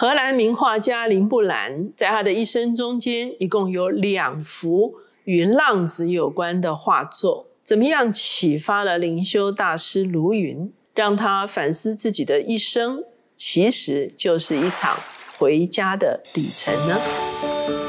荷兰名画家林布兰在他的一生中间，一共有两幅与浪子有关的画作。怎么样启发了灵修大师卢云，让他反思自己的一生，其实就是一场回家的旅程呢？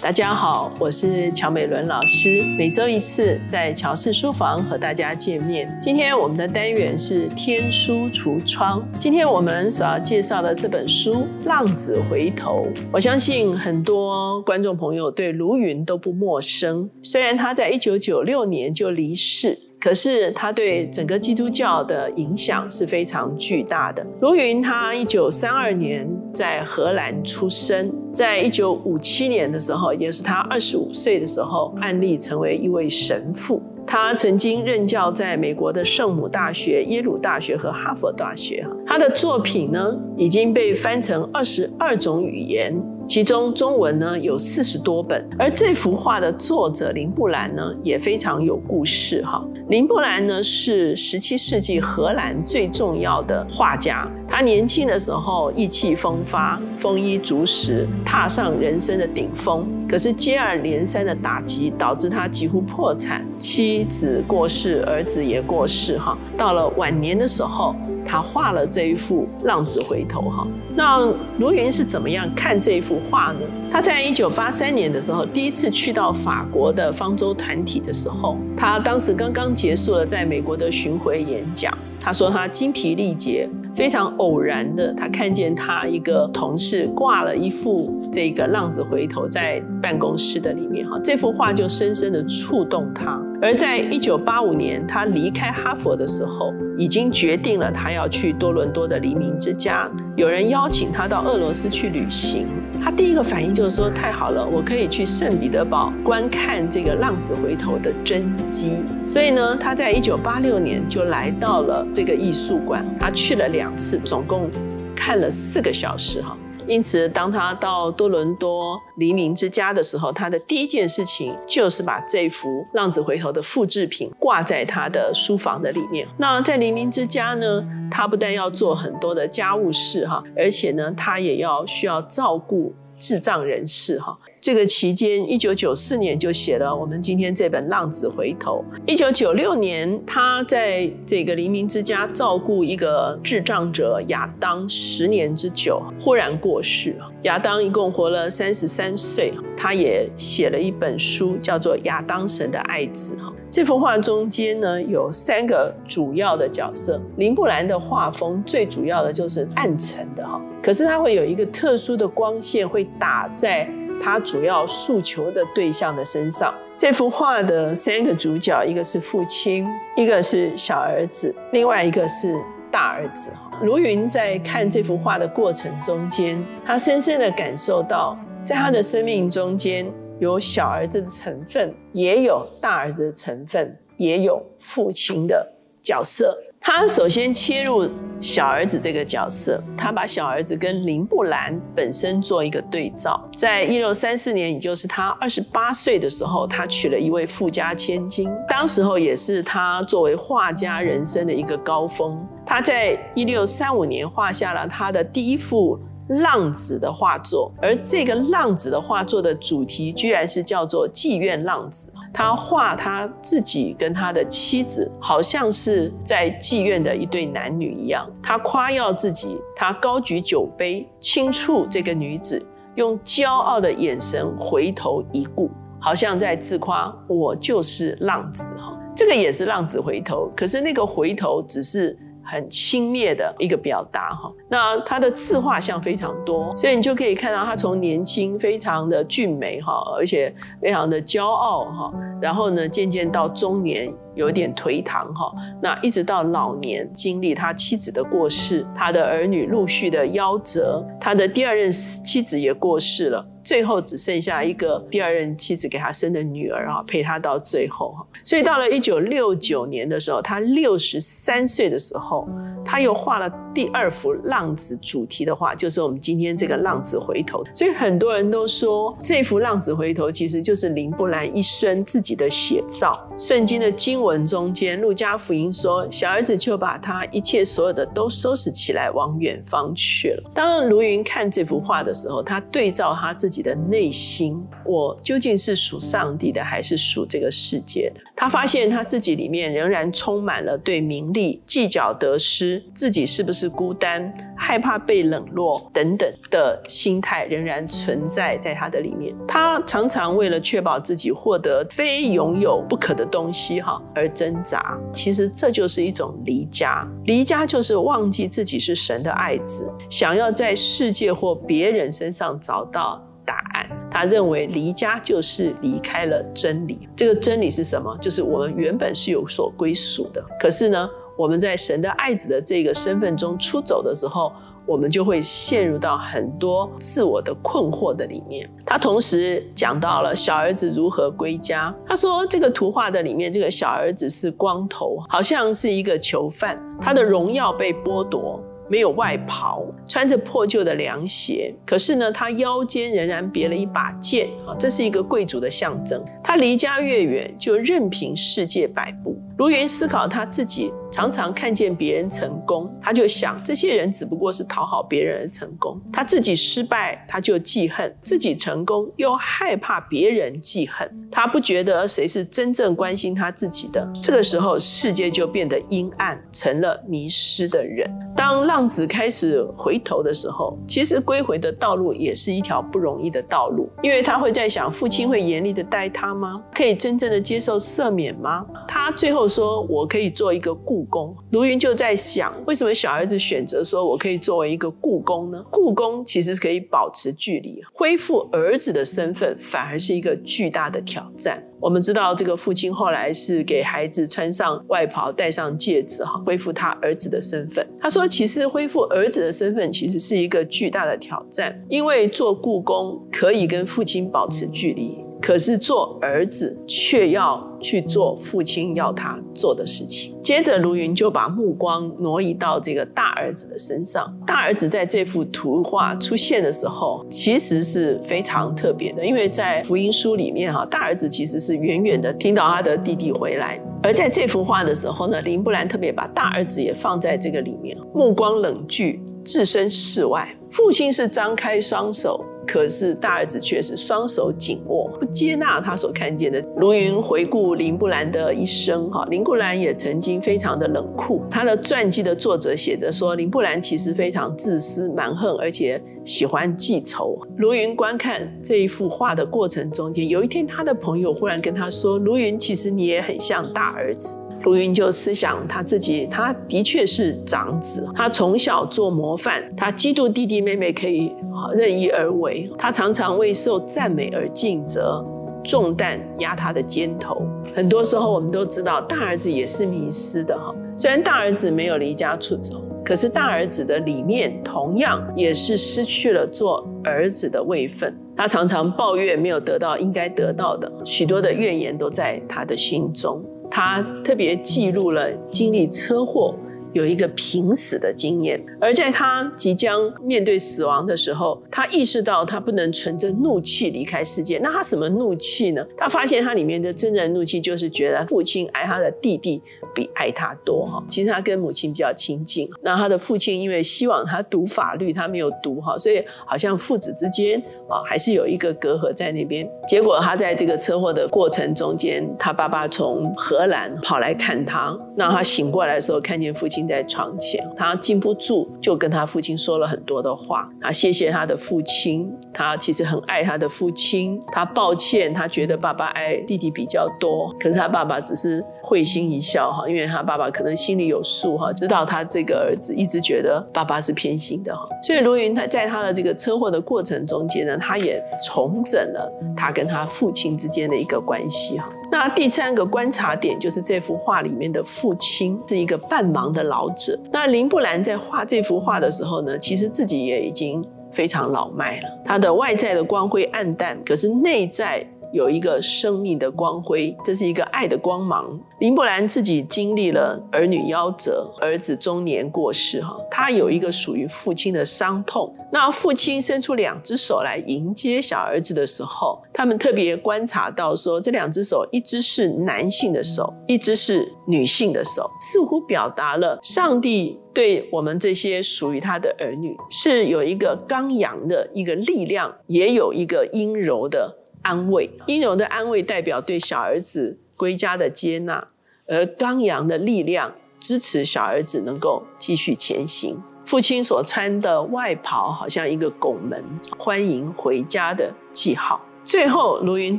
大家好，我是乔美伦老师，每周一次在乔氏书房和大家见面。今天我们的单元是天书橱窗。今天我们所要介绍的这本书《浪子回头》，我相信很多观众朋友对卢云都不陌生。虽然他在一九九六年就离世。可是他对整个基督教的影响是非常巨大的。卢云他一九三二年在荷兰出生，在一九五七年的时候，也是他二十五岁的时候，案例成为一位神父。他曾经任教在美国的圣母大学、耶鲁大学和哈佛大学。他的作品呢，已经被翻成二十二种语言。其中中文呢有四十多本，而这幅画的作者林布兰呢也非常有故事哈。林布兰呢是十七世纪荷兰最重要的画家，他年轻的时候意气风发，丰衣足食，踏上人生的顶峰。可是接二连三的打击导致他几乎破产，妻子过世，儿子也过世哈。到了晚年的时候。他画了这一幅《浪子回头》哈，那罗云是怎么样看这一幅画呢？他在一九八三年的时候，第一次去到法国的方舟团体的时候，他当时刚刚结束了在美国的巡回演讲。他说他精疲力竭，非常偶然的，他看见他一个同事挂了一幅这个浪子回头在办公室的里面哈，这幅画就深深的触动他。而在一九八五年他离开哈佛的时候，已经决定了他要去多伦多的黎明之家，有人邀请他到俄罗斯去旅行，他第一个反应就是说太好了，我可以去圣彼得堡观看这个浪子回头的真迹。所以呢，他在一九八六年就来到了。这个艺术馆，他去了两次，总共看了四个小时哈。因此，当他到多伦多黎明之家的时候，他的第一件事情就是把这幅《浪子回头》的复制品挂在他的书房的里面。那在黎明之家呢，他不但要做很多的家务事哈，而且呢，他也要需要照顾。智障人士哈，这个期间，一九九四年就写了我们今天这本《浪子回头》。一九九六年，他在这个黎明之家照顾一个智障者亚当十年之久，忽然过世。亚当一共活了三十三岁，他也写了一本书，叫做《亚当神的爱子》哈。这幅画中间呢，有三个主要的角色。林布兰的画风最主要的就是暗沉的哈，可是它会有一个特殊的光线会打在他主要诉求的对象的身上。这幅画的三个主角，一个是父亲，一个是小儿子，另外一个是大儿子。卢云在看这幅画的过程中间，他深深的感受到，在他的生命中间。有小儿子的成分，也有大儿子的成分，也有父亲的角色。他首先切入小儿子这个角色，他把小儿子跟林布兰本身做一个对照。在一六三四年，也就是他二十八岁的时候，他娶了一位富家千金，当时候也是他作为画家人生的一个高峰。他在一六三五年画下了他的第一幅。浪子的画作，而这个浪子的画作的主题居然是叫做妓院浪子。他画他自己跟他的妻子，好像是在妓院的一对男女一样。他夸耀自己，他高举酒杯轻触这个女子，用骄傲的眼神回头一顾，好像在自夸我就是浪子哈。这个也是浪子回头，可是那个回头只是。很轻蔑的一个表达哈，那他的自画像非常多，所以你就可以看到他从年轻非常的俊美哈，而且非常的骄傲哈，然后呢渐渐到中年有点颓唐哈，那一直到老年经历他妻子的过世，他的儿女陆续的夭折，他的第二任妻子也过世了。最后只剩下一个第二任妻子给他生的女儿啊，陪他到最后哈。所以到了一九六九年的时候，他六十三岁的时候，他又画了第二幅浪子主题的画，就是我们今天这个浪子回头。所以很多人都说，这幅浪子回头其实就是林布兰一生自己的写照。圣经的经文中间，路加福音说，小儿子就把他一切所有的都收拾起来，往远方去了。当卢云看这幅画的时候，他对照他自己的内心，我究竟是属上帝的，还是属这个世界的？他发现他自己里面仍然充满了对名利、计较得失、自己是不是孤单、害怕被冷落等等的心态，仍然存在在他的里面。他常常为了确保自己获得非拥有不可的东西，哈，而挣扎。其实这就是一种离家。离家就是忘记自己是神的爱子，想要在世界或别人身上找到。答案，他认为离家就是离开了真理。这个真理是什么？就是我们原本是有所归属的。可是呢，我们在神的爱子的这个身份中出走的时候，我们就会陷入到很多自我的困惑的里面。他同时讲到了小儿子如何归家。他说，这个图画的里面，这个小儿子是光头，好像是一个囚犯，他的荣耀被剥夺。没有外袍，穿着破旧的凉鞋，可是呢，他腰间仍然别了一把剑啊，这是一个贵族的象征。他离家越远，就任凭世界摆布。卢云思考他自己。常常看见别人成功，他就想这些人只不过是讨好别人而成功。他自己失败，他就记恨；自己成功，又害怕别人记恨。他不觉得谁是真正关心他自己的。这个时候，世界就变得阴暗，成了迷失的人。当浪子开始回头的时候，其实归回的道路也是一条不容易的道路，因为他会在想：父亲会严厉的待他吗？可以真正的接受赦免吗？他最后说：“我可以做一个故。”宫，卢云就在想，为什么小儿子选择说我可以作为一个故宫呢？故宫其实可以保持距离，恢复儿子的身份反而是一个巨大的挑战。我们知道，这个父亲后来是给孩子穿上外袍，戴上戒指，哈，恢复他儿子的身份。他说，其实恢复儿子的身份其实是一个巨大的挑战，因为做故宫可以跟父亲保持距离。可是做儿子却要去做父亲要他做的事情。接着，卢云就把目光挪移到这个大儿子的身上。大儿子在这幅图画出现的时候，其实是非常特别的，因为在福音书里面，哈，大儿子其实是远远的听到他的弟弟回来。而在这幅画的时候呢，林布兰特别把大儿子也放在这个里面，目光冷峻，置身事外。父亲是张开双手。可是大儿子却是双手紧握，不接纳他所看见的。卢云回顾林布兰的一生，哈，林布兰也曾经非常的冷酷。他的传记的作者写着说，林布兰其实非常自私、蛮横，而且喜欢记仇。卢云观看这一幅画的过程中间，有一天他的朋友忽然跟他说：“卢云，其实你也很像大儿子。”卢云就思想他自己，他的确是长子，他从小做模范，他嫉妒弟弟妹妹可以任意而为，他常常为受赞美而尽责，重担压他的肩头。很多时候我们都知道，大儿子也是迷失的哈。虽然大儿子没有离家出走，可是大儿子的里面同样也是失去了做儿子的位分。他常常抱怨没有得到应该得到的，许多的怨言都在他的心中。他特别记录了经历车祸。有一个濒死的经验，而在他即将面对死亡的时候，他意识到他不能存着怒气离开世界。那他什么怒气呢？他发现他里面的真正怒气就是觉得父亲爱他的弟弟比爱他多哈。其实他跟母亲比较亲近，那他的父亲因为希望他读法律，他没有读哈，所以好像父子之间啊还是有一个隔阂在那边。结果他在这个车祸的过程中间，他爸爸从荷兰跑来看他，那他醒过来的时候看见父亲。在床前，他禁不住就跟他父亲说了很多的话。他谢谢他的父亲，他其实很爱他的父亲。他抱歉，他觉得爸爸爱弟弟比较多。可是他爸爸只是会心一笑哈，因为他爸爸可能心里有数哈，知道他这个儿子一直觉得爸爸是偏心的哈。所以卢云他在他的这个车祸的过程中间呢，他也重整了他跟他父亲之间的一个关系哈。那第三个观察点就是这幅画里面的父亲是一个半盲的老者。那林布兰在画这幅画的时候呢，其实自己也已经非常老迈了，他的外在的光辉暗淡，可是内在。有一个生命的光辉，这是一个爱的光芒。林伯兰自己经历了儿女夭折，儿子中年过世，哈，他有一个属于父亲的伤痛。那父亲伸出两只手来迎接小儿子的时候，他们特别观察到说，这两只手，一只是男性的手，一只是女性的手，似乎表达了上帝对我们这些属于他的儿女是有一个刚阳的一个力量，也有一个阴柔的。安慰，阴柔的安慰代表对小儿子归家的接纳，而刚阳的力量支持小儿子能够继续前行。父亲所穿的外袍好像一个拱门，欢迎回家的记号。最后，卢云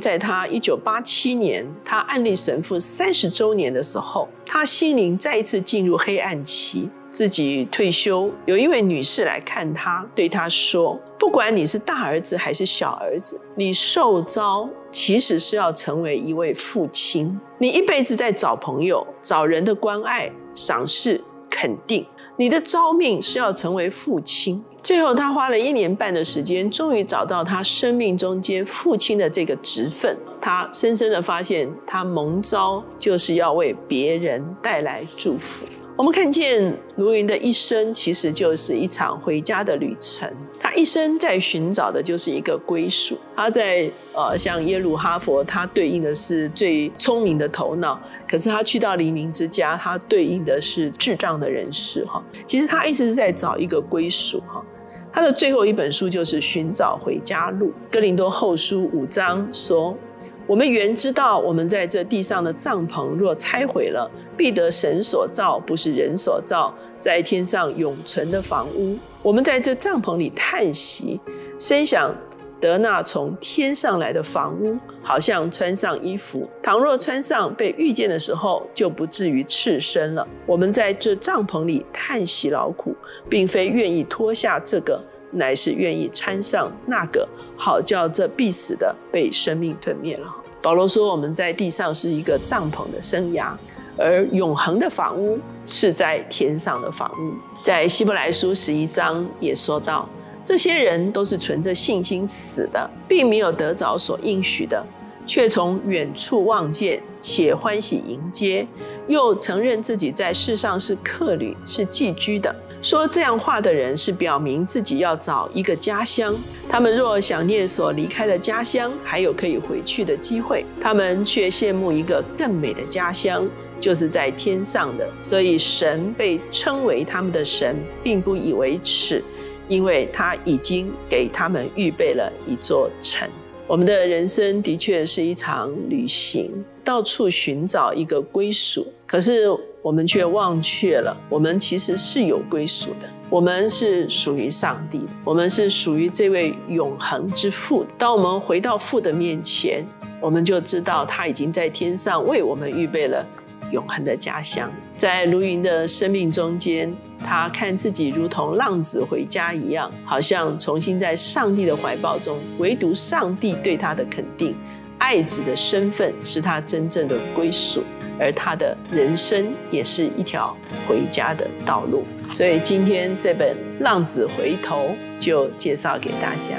在他一九八七年，他案例神父三十周年的时候，他心灵再一次进入黑暗期。自己退休，有一位女士来看他，对他说：“不管你是大儿子还是小儿子，你受招其实是要成为一位父亲。你一辈子在找朋友、找人的关爱、赏识、肯定，你的招命是要成为父亲。”最后，他花了一年半的时间，终于找到他生命中间父亲的这个职分。他深深的发现，他蒙召就是要为别人带来祝福。我们看见卢云的一生，其实就是一场回家的旅程。他一生在寻找的就是一个归属。他在呃，像耶鲁哈佛，他对应的是最聪明的头脑；可是他去到黎明之家，他对应的是智障的人士。哈，其实他一直是在找一个归属。哈，他的最后一本书就是《寻找回家路》。哥林多后书五章说。我们原知道，我们在这地上的帐篷若拆毁了，必得神所造，不是人所造，在天上永存的房屋。我们在这帐篷里叹息，深想得那从天上来的房屋，好像穿上衣服。倘若穿上，被遇见的时候，就不至于赤身了。我们在这帐篷里叹息劳苦，并非愿意脱下这个。乃是愿意穿上那个，好叫这必死的被生命吞灭了。保罗说：“我们在地上是一个帐篷的生涯，而永恒的房屋是在天上的房屋。”在希伯来书十一章也说到，这些人都是存着信心死的，并没有得着所应许的，却从远处望见，且欢喜迎接，又承认自己在世上是客旅，是寄居的。说这样话的人是表明自己要找一个家乡。他们若想念所离开的家乡，还有可以回去的机会，他们却羡慕一个更美的家乡，就是在天上的。所以神被称为他们的神，并不以为耻，因为他已经给他们预备了一座城。我们的人生的确是一场旅行，到处寻找一个归属。可是。我们却忘却了，我们其实是有归属的。我们是属于上帝的，我们是属于这位永恒之父。当我们回到父的面前，我们就知道他已经在天上为我们预备了永恒的家乡。在卢云的生命中间，他看自己如同浪子回家一样，好像重新在上帝的怀抱中。唯独上帝对他的肯定，爱子的身份是他真正的归属。而他的人生也是一条回家的道路，所以今天这本《浪子回头》就介绍给大家。